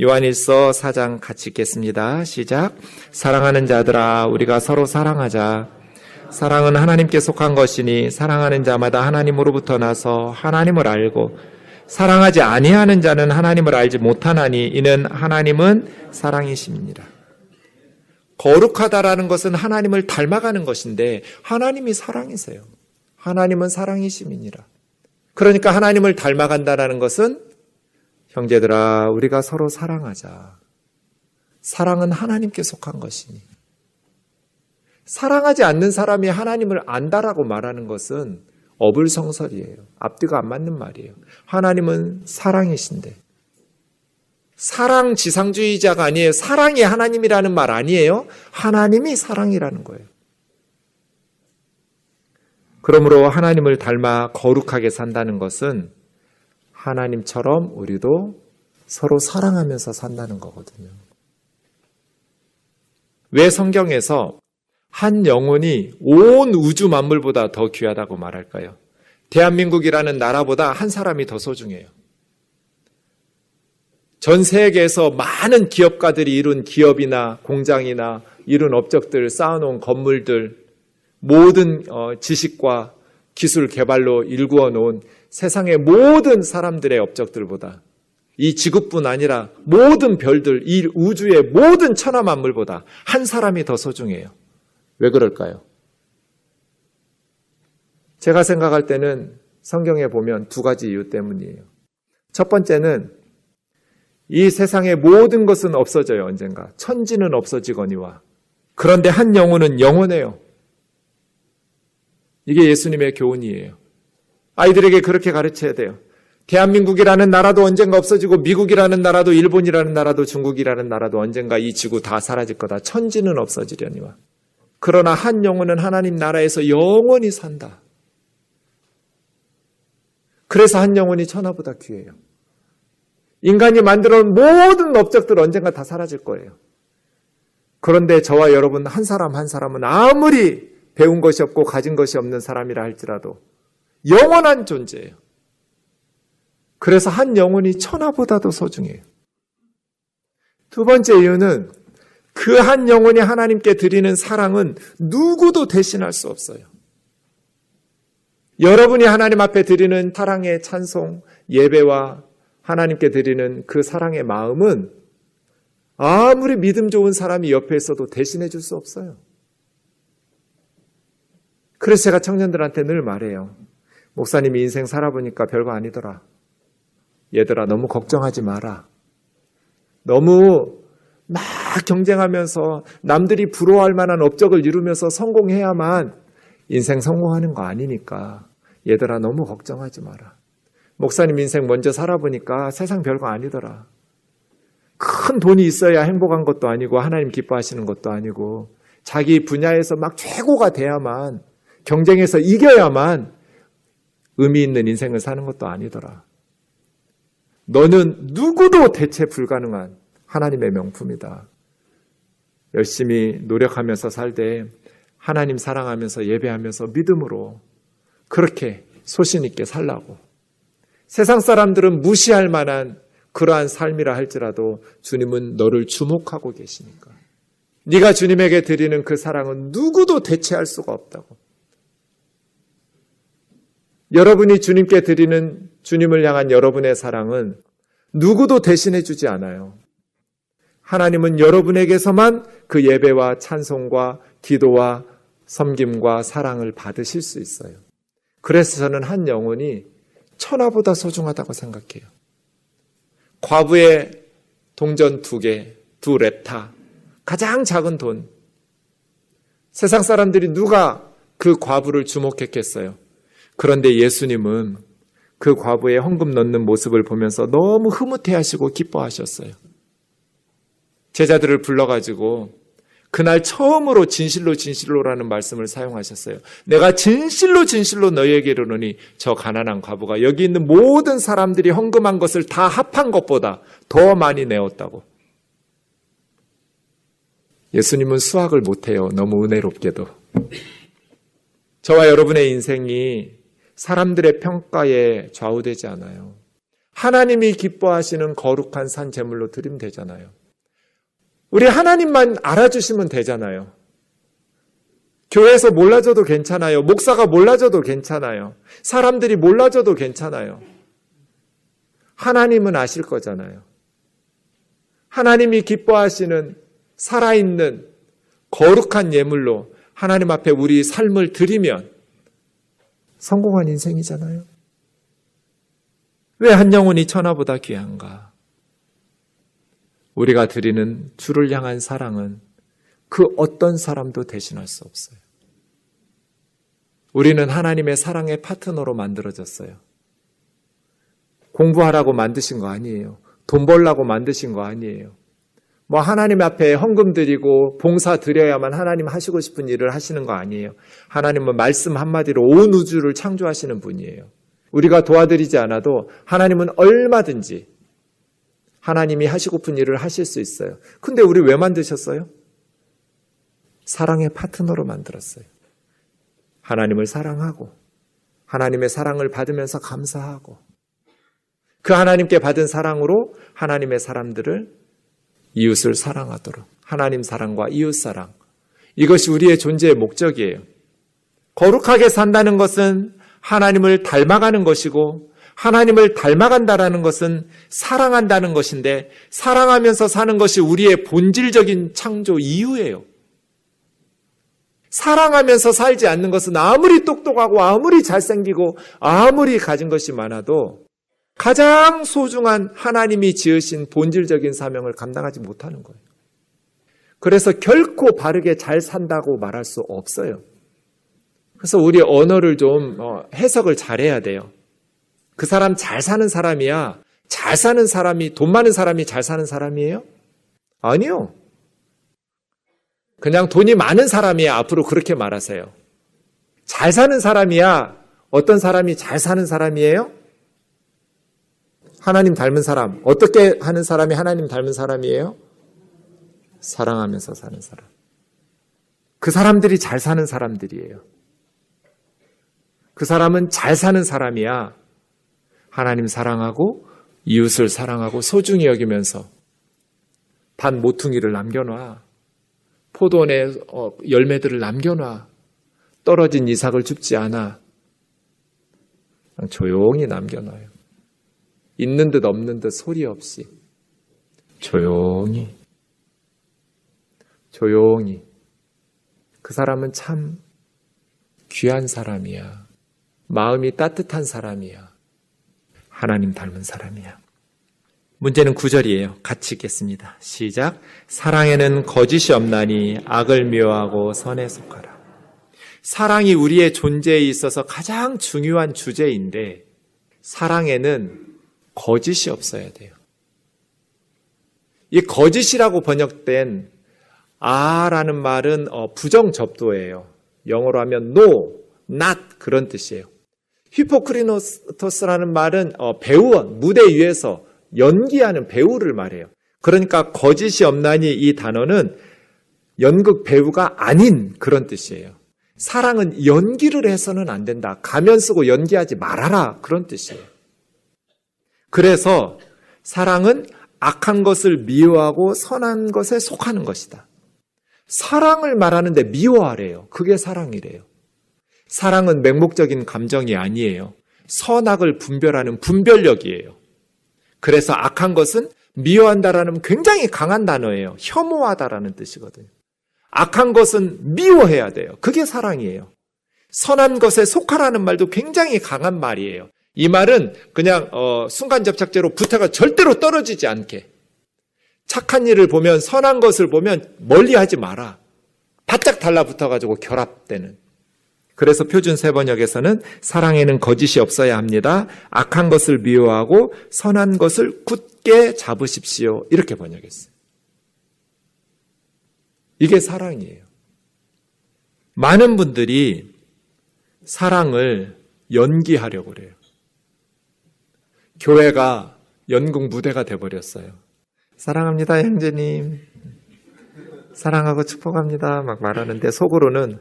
요한일서 4장 같이 읽겠습니다. 시작. 사랑하는 자들아, 우리가 서로 사랑하자. 사랑은 하나님께 속한 것이니 사랑하는 자마다 하나님으로부터 나서 하나님을 알고 사랑하지 아니하는 자는 하나님을 알지 못하나니 이는 하나님은 사랑이십니다. 거룩하다라는 것은 하나님을 닮아가는 것인데 하나님이 사랑이세요. 하나님은 사랑이심이니라. 그러니까 하나님을 닮아간다라는 것은 형제들아 우리가 서로 사랑하자. 사랑은 하나님께 속한 것이니. 사랑하지 않는 사람이 하나님을 안다라고 말하는 것은 어불성설이에요. 앞뒤가 안 맞는 말이에요. 하나님은 사랑이신데. 사랑 지상주의자가 아니에요. 사랑이 하나님이라는 말 아니에요. 하나님이 사랑이라는 거예요. 그러므로 하나님을 닮아 거룩하게 산다는 것은 하나님처럼 우리도 서로 사랑하면서 산다는 거거든요. 왜 성경에서 한 영혼이 온 우주 만물보다 더 귀하다고 말할까요? 대한민국이라는 나라보다 한 사람이 더 소중해요. 전 세계에서 많은 기업가들이 이룬 기업이나 공장이나 이룬 업적들, 쌓아놓은 건물들, 모든 어, 지식과 기술 개발로 일구어 놓은 세상의 모든 사람들의 업적들보다 이 지구뿐 아니라 모든 별들, 이 우주의 모든 천하 만물보다 한 사람이 더 소중해요. 왜 그럴까요? 제가 생각할 때는 성경에 보면 두 가지 이유 때문이에요. 첫 번째는 이 세상의 모든 것은 없어져요, 언젠가. 천지는 없어지거니와. 그런데 한 영혼은 영원해요. 이게 예수님의 교훈이에요. 아이들에게 그렇게 가르쳐야 돼요. 대한민국이라는 나라도 언젠가 없어지고 미국이라는 나라도 일본이라는 나라도 중국이라는 나라도 언젠가 이 지구 다 사라질 거다. 천지는 없어지려니와. 그러나 한 영혼은 하나님 나라에서 영원히 산다. 그래서 한 영혼이 천하보다 귀해요. 인간이 만들어 온 모든 업적들 언젠가 다 사라질 거예요. 그런데 저와 여러분 한 사람 한 사람은 아무리 배운 것이 없고 가진 것이 없는 사람이라 할지라도 영원한 존재예요. 그래서 한 영혼이 천하보다도 소중해요. 두 번째 이유는 그 한 영혼이 하나님께 드리는 사랑은 누구도 대신할 수 없어요. 여러분이 하나님 앞에 드리는 사랑의 찬송, 예배와 하나님께 드리는 그 사랑의 마음은 아무리 믿음 좋은 사람이 옆에 있어도 대신해 줄 수 없어요. 그래서 제가 청년들한테 늘 말해요. 목사님이 인생 살아보니까 별거 아니더라. 얘들아, 너무 걱정하지 마라. 너무 막 경쟁하면서 남들이 부러워할 만한 업적을 이루면서 성공해야만 인생 성공하는 거 아니니까. 얘들아, 너무 걱정하지 마라. 목사님 인생 먼저 살아보니까 세상 별거 아니더라. 큰 돈이 있어야 행복한 것도 아니고 하나님 기뻐하시는 것도 아니고 자기 분야에서 막 최고가 돼야만 경쟁에서 이겨야만 의미 있는 인생을 사는 것도 아니더라. 너는 누구도 대체 불가능한 하나님의 명품이다. 열심히 노력하면서 살되 하나님 사랑하면서 예배하면서 믿음으로 그렇게 소신 있게 살라고. 세상 사람들은 무시할 만한 그러한 삶이라 할지라도 주님은 너를 주목하고 계시니까. 네가 주님에게 드리는 그 사랑은 누구도 대체할 수가 없다고. 여러분이 주님께 드리는 주님을 향한 여러분의 사랑은 누구도 대신해 주지 않아요. 하나님은 여러분에게서만 그 예배와 찬송과 기도와 섬김과 사랑을 받으실 수 있어요. 그래서 저는 한 영혼이 천하보다 소중하다고 생각해요. 과부의 동전 두 개, 두 렙타, 가장 작은 돈. 세상 사람들이 누가 그 과부를 주목했겠어요? 그런데 예수님은 그 과부의 헌금 넣는 모습을 보면서 너무 흐뭇해 하시고 기뻐하셨어요. 제자들을 불러가지고 그날 처음으로 진실로 진실로라는 말씀을 사용하셨어요. 내가 진실로 진실로 너희에게 이르노니 저 가난한 과부가 여기 있는 모든 사람들이 헌금한 것을 다 합한 것보다 더 많이 내었다고. 예수님은 수학을 못해요. 너무 은혜롭게도. 저와 여러분의 인생이 사람들의 평가에 좌우되지 않아요. 하나님이 기뻐하시는 거룩한 산 제물로 드리면 되잖아요. 우리 하나님만 알아주시면 되잖아요. 교회에서 몰라줘도 괜찮아요. 목사가 몰라줘도 괜찮아요. 사람들이 몰라줘도 괜찮아요. 하나님은 아실 거잖아요. 하나님이 기뻐하시는 살아있는 거룩한 예물로 하나님 앞에 우리 삶을 드리면 성공한 인생이잖아요. 왜 한 영혼이 천하보다 귀한가? 우리가 드리는 주를 향한 사랑은 그 어떤 사람도 대신할 수 없어요. 우리는 하나님의 사랑의 파트너로 만들어졌어요. 공부하라고 만드신 거 아니에요. 돈 벌라고 만드신 거 아니에요. 뭐 하나님 앞에 헌금 드리고 봉사 드려야만 하나님 하시고 싶은 일을 하시는 거 아니에요. 하나님은 말씀 한마디로 온 우주를 창조하시는 분이에요. 우리가 도와드리지 않아도 하나님은 얼마든지 하나님이 하시고픈 일을 하실 수 있어요. 근데 우리 왜 만드셨어요? 사랑의 파트너로 만들었어요. 하나님을 사랑하고 하나님의 사랑을 받으면서 감사하고 그 하나님께 받은 사랑으로 하나님의 사람들을 이웃을 사랑하도록 하나님 사랑과 이웃 사랑 이것이 우리의 존재의 목적이에요. 거룩하게 산다는 것은 하나님을 닮아가는 것이고 하나님을 닮아간다라는 것은 사랑한다는 것인데 사랑하면서 사는 것이 우리의 본질적인 창조 이유예요. 사랑하면서 살지 않는 것은 아무리 똑똑하고 아무리 잘생기고 아무리 가진 것이 많아도 가장 소중한 하나님이 지으신 본질적인 사명을 감당하지 못하는 거예요. 그래서 결코 바르게 잘 산다고 말할 수 없어요. 그래서 우리 언어를 좀 어, 해석을 잘해야 돼요. 그 사람 잘 사는 사람이야. 잘 사는 사람이, 돈 많은 사람이 잘 사는 사람이에요? 아니요. 그냥 돈이 많은 사람이야. 앞으로 그렇게 말하세요. 잘 사는 사람이야. 어떤 사람이 잘 사는 사람이에요? 하나님 닮은 사람. 어떻게 하는 사람이 하나님 닮은 사람이에요? 사랑하면서 사는 사람. 그 사람들이 잘 사는 사람들이에요. 그 사람은 잘 사는 사람이야. 하나님 사랑하고 이웃을 사랑하고 소중히 여기면서 단 모퉁이를 남겨놔. 포도원의 어, 열매들을 남겨놔. 떨어진 이삭을 줍지 않아. 조용히 남겨놔요. 있는 듯 없는 듯 소리 없이. 조용히. 조용히. 그 사람은 참 귀한 사람이야. 마음이 따뜻한 사람이야. 하나님 닮은 사람이야. 문제는 구절이에요. 같이 읽겠습니다. 시작. 사랑에는 거짓이 없나니 악을 미워하고 선에 속하라. 사랑이 우리의 존재에 있어서 가장 중요한 주제인데 사랑에는 거짓이 없어야 돼요. 이 거짓이라고 번역된 아라는 말은 어, 부정 접도예요. 영어로 하면 no, not 그런 뜻이에요. 히포크리노토스라는 말은 어, 배우 무대 위에서 연기하는 배우를 말해요. 그러니까 거짓이 없나니 이 단어는 연극 배우가 아닌 그런 뜻이에요. 사랑은 연기를 해서는 안 된다. 가면 쓰고 연기하지 말아라. 그런 뜻이에요. 그래서 사랑은 악한 것을 미워하고 선한 것에 속하는 것이다. 사랑을 말하는데 미워하래요. 그게 사랑이래요. 사랑은 맹목적인 감정이 아니에요. 선악을 분별하는 분별력이에요. 그래서 악한 것은 미워한다라는 굉장히 강한 단어예요. 혐오하다라는 뜻이거든요. 악한 것은 미워해야 돼요. 그게 사랑이에요. 선한 것에 속하라는 말도 굉장히 강한 말이에요. 이 말은 그냥 어, 순간 접착제로 부타가 절대로 떨어지지 않게 착한 일을 보면 선한 것을 보면 멀리하지 마라. 바짝 달라붙어 가지고 결합되는. 그래서 표준 세번역에서는 사랑에는 거짓이 없어야 합니다. 악한 것을 미워하고 선한 것을 굳게 잡으십시오. 이렇게 번역했어요. 이게 사랑이에요. 많은 분들이 사랑을 연기하려고 그래요. 교회가 연극 무대가 돼버렸어요. 사랑합니다, 형제님. 사랑하고 축복합니다. 막 말하는데 속으로는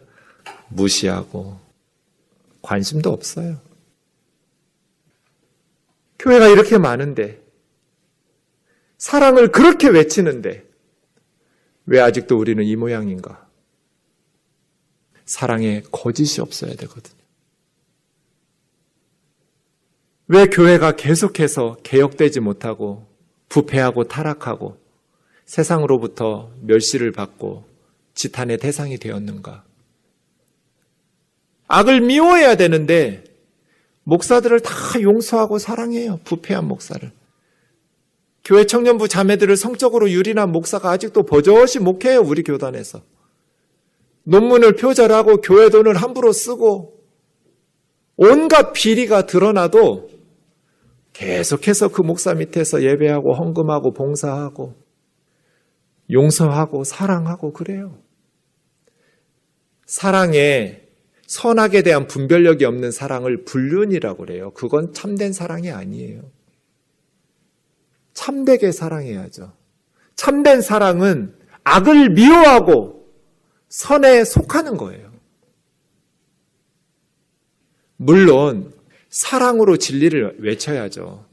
무시하고 관심도 없어요. 교회가 이렇게 많은데 사랑을 그렇게 외치는데 왜 아직도 우리는 이 모양인가? 사랑에 거짓이 없어야 되거든요. 왜 교회가 계속해서 개혁되지 못하고 부패하고 타락하고 세상으로부터 멸시를 받고 지탄의 대상이 되었는가? 악을 미워해야 되는데 목사들을 다 용서하고 사랑해요. 부패한 목사를. 교회 청년부 자매들을 성적으로 유린한 목사가 아직도 버젓이 목해요. 우리 교단에서. 논문을 표절하고 교회 돈을 함부로 쓰고 온갖 비리가 드러나도 계속해서 그 목사 밑에서 예배하고 헌금하고 봉사하고 용서하고 사랑하고 그래요. 사랑에 선악에 대한 분별력이 없는 사랑을 불륜이라고 그래요. 그건 참된 사랑이 아니에요. 참되게 사랑해야죠. 참된 사랑은 악을 미워하고 선에 속하는 거예요. 물론 사랑으로 진리를 외쳐야죠.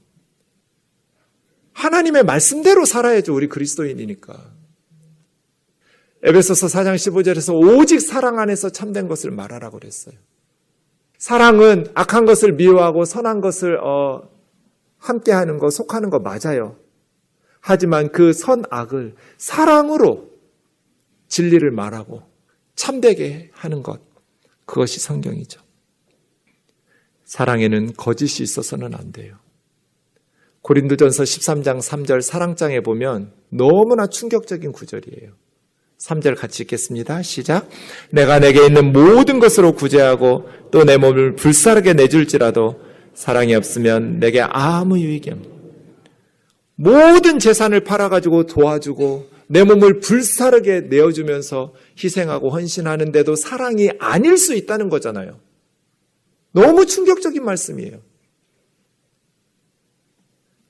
하나님의 말씀대로 살아야죠. 우리 그리스도인이니까. 에베소서 4장 15절에서 오직 사랑 안에서 참된 것을 말하라고 그랬어요. 사랑은 악한 것을 미워하고 선한 것을 어, 함께하는 거, 속하는 거 맞아요. 하지만 그 선악을 사랑으로 진리를 말하고 참되게 하는 것, 그것이 성경이죠. 사랑에는 거짓이 있어서는 안 돼요. 고린도전서 13장 3절 사랑장에 보면 너무나 충격적인 구절이에요. 3절 같이 읽겠습니다. 시작. 내가 내게 있는 모든 것으로 구제하고 또 내 몸을 불사르게 내줄지라도 사랑이 없으면 내게 아무 유익이 없는 모든 재산을 팔아가지고 도와주고 내 몸을 불사르게 내어주면서 희생하고 헌신하는데도 사랑이 아닐 수 있다는 거잖아요. 너무 충격적인 말씀이에요.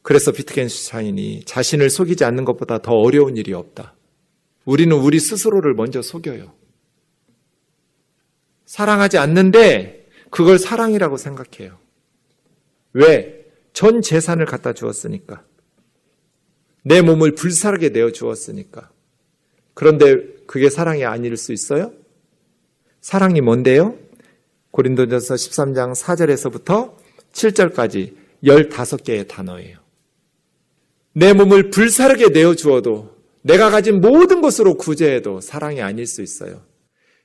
그래서 비트겐슈타인이 자신을 속이지 않는 것보다 더 어려운 일이 없다. 우리는 우리 스스로를 먼저 속여요. 사랑하지 않는데 그걸 사랑이라고 생각해요. 왜? 전 재산을 갖다 주었으니까. 내 몸을 불사르게 내어 주었으니까. 그런데 그게 사랑이 아닐 수 있어요? 사랑이 뭔데요? 고린도전서 13장 4절에서부터 7절까지 15개의 단어예요. 내 몸을 불사르게 내어 주어도 내가 가진 모든 것으로 구제해도 사랑이 아닐 수 있어요.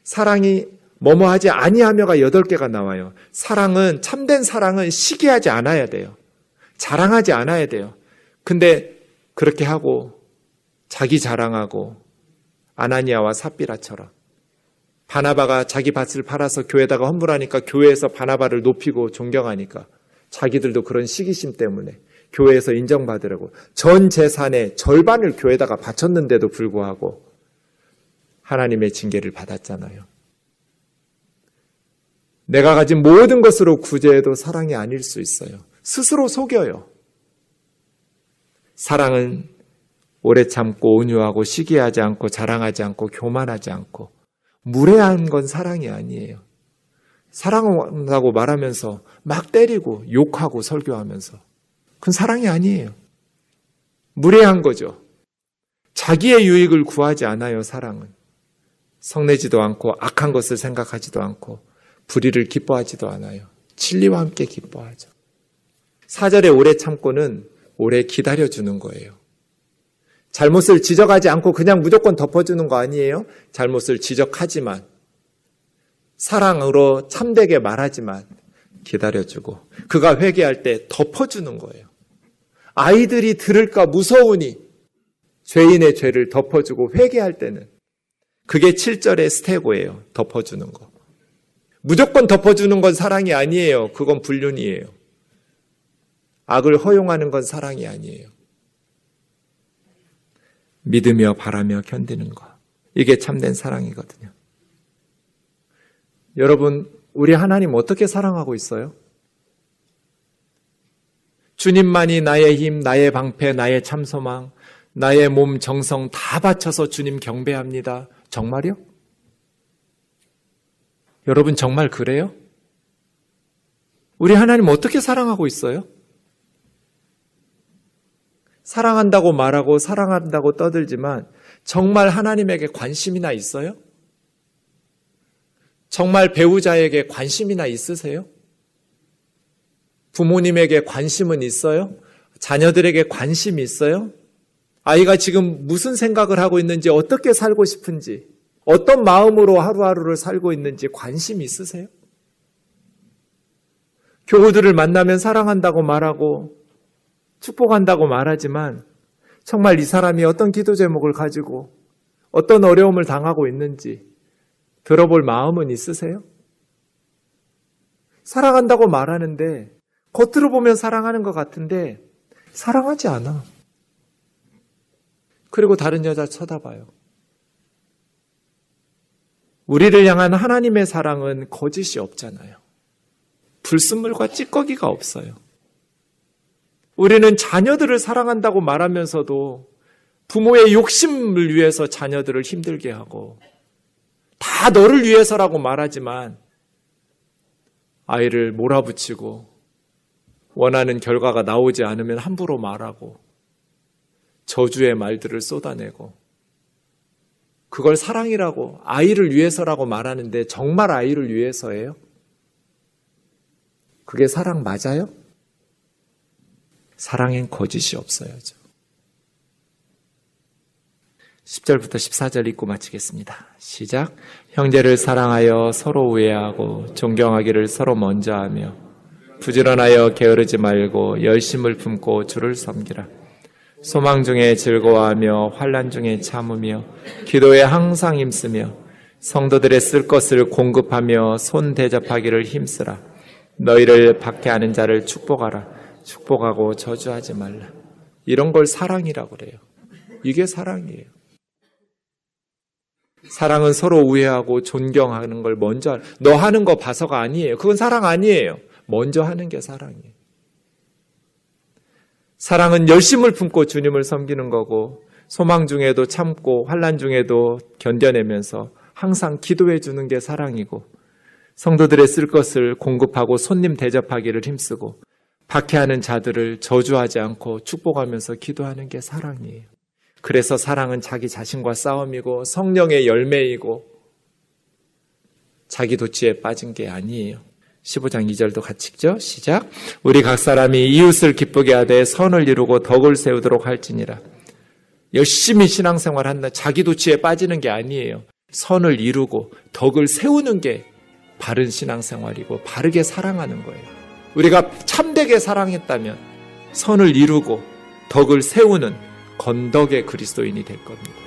사랑이 뭐뭐 하지 아니하며가 8개가 나와요. 사랑은 참된 사랑은 시기하지 않아야 돼요. 자랑하지 않아야 돼요. 근데 그렇게 하고 자기 자랑하고 아나니아와 삽비라처럼 바나바가 자기 밭을 팔아서 교회에다가 헌물하니까 교회에서 바나바를 높이고 존경하니까 자기들도 그런 시기심 때문에 교회에서 인정받으려고 전 재산의 절반을 교회에다가 바쳤는데도 불구하고 하나님의 징계를 받았잖아요. 내가 가진 모든 것으로 구제해도 사랑이 아닐 수 있어요. 스스로 속여요. 사랑은 오래 참고 온유하고 시기하지 않고 자랑하지 않고 교만하지 않고 무례한 건 사랑이 아니에요. 사랑한다고 말하면서 막 때리고 욕하고 설교하면서 그건 사랑이 아니에요. 무례한 거죠. 자기의 유익을 구하지 않아요, 사랑은. 성내지도 않고 악한 것을 생각하지도 않고 불의를 기뻐하지도 않아요. 진리와 함께 기뻐하죠. 사절에 오래 참고는 오래 기다려주는 거예요. 잘못을 지적하지 않고 그냥 무조건 덮어주는 거 아니에요? 잘못을 지적하지만, 사랑으로 참되게 말하지만, 기다려주고, 그가 회개할 때 덮어주는 거예요. 아이들이 들을까 무서우니, 죄인의 죄를 덮어주고 회개할 때는, 그게 7절의 스테고예요. 덮어주는 거. 무조건 덮어주는 건 사랑이 아니에요. 그건 불륜이에요. 악을 허용하는 건 사랑이 아니에요. 믿으며 바라며 견디는 것. 이게 참된 사랑이거든요. 여러분, 우리 하나님 어떻게 사랑하고 있어요? 주님만이 나의 힘, 나의 방패, 나의 참소망, 나의 몸, 정성 다 바쳐서 주님 경배합니다. 정말요? 여러분 정말 그래요? 우리 하나님 어떻게 사랑하고 있어요? 사랑한다고 말하고 사랑한다고 떠들지만 정말 하나님에게 관심이나 있어요? 정말 배우자에게 관심이나 있으세요? 부모님에게 관심은 있어요? 자녀들에게 관심이 있어요? 아이가 지금 무슨 생각을 하고 있는지, 어떻게 살고 싶은지, 어떤 마음으로 하루하루를 살고 있는지 관심 있으세요? 교우들을 만나면 사랑한다고 말하고 축복한다고 말하지만 정말 이 사람이 어떤 기도 제목을 가지고 어떤 어려움을 당하고 있는지 들어볼 마음은 있으세요? 사랑한다고 말하는데 겉으로 보면 사랑하는 것 같은데 사랑하지 않아. 그리고 다른 여자 쳐다봐요. 우리를 향한 하나님의 사랑은 거짓이 없잖아요. 불순물과 찌꺼기가 없어요. 우리는 자녀들을 사랑한다고 말하면서도 부모의 욕심을 위해서 자녀들을 힘들게 하고 다 너를 위해서라고 말하지만 아이를 몰아붙이고 원하는 결과가 나오지 않으면 함부로 말하고 저주의 말들을 쏟아내고 그걸 사랑이라고 아이를 위해서라고 말하는데 정말 아이를 위해서예요? 그게 사랑 맞아요? 사랑엔 거짓이 없어야죠. 10절부터 14절 읽고 마치겠습니다. 시작. 형제를 사랑하여 서로 우애하고 존경하기를 서로 먼저 하며 부지런하여 게으르지 말고 열심을 품고 주를 섬기라. 소망 중에 즐거워하며 환란 중에 참으며 기도에 항상 힘쓰며 성도들의 쓸 것을 공급하며 손 대접하기를 힘쓰라. 너희를 박해하는 자를 축복하라. 축복하고 저주하지 말라. 이런 걸 사랑이라고 그래요. 이게 사랑이에요. 사랑은 서로 우애하고 존경하는 걸 먼저 너 하는 거 봐서가 아니에요. 그건 사랑 아니에요. 먼저 하는 게 사랑이에요. 사랑은 열심을 품고 주님을 섬기는 거고 소망 중에도 참고 환란 중에도 견뎌내면서 항상 기도해 주는 게 사랑이고 성도들의 쓸 것을 공급하고 손님 대접하기를 힘쓰고 박해하는 자들을 저주하지 않고 축복하면서 기도하는 게 사랑이에요. 그래서 사랑은 자기 자신과 싸움이고 성령의 열매이고 자기 도취에 빠진 게 아니에요. 15장 2절도 같이 읽죠. 시작. 우리 각 사람이 이웃을 기쁘게 하되 선을 이루고 덕을 세우도록 할지니라. 열심히 신앙생활 한다. 자기 도취에 빠지는 게 아니에요. 선을 이루고 덕을 세우는 게 바른 신앙생활이고 바르게 사랑하는 거예요. 우리가 참되게 사랑했다면 선을 이루고 덕을 세우는 건덕의 그리스도인이 될 겁니다.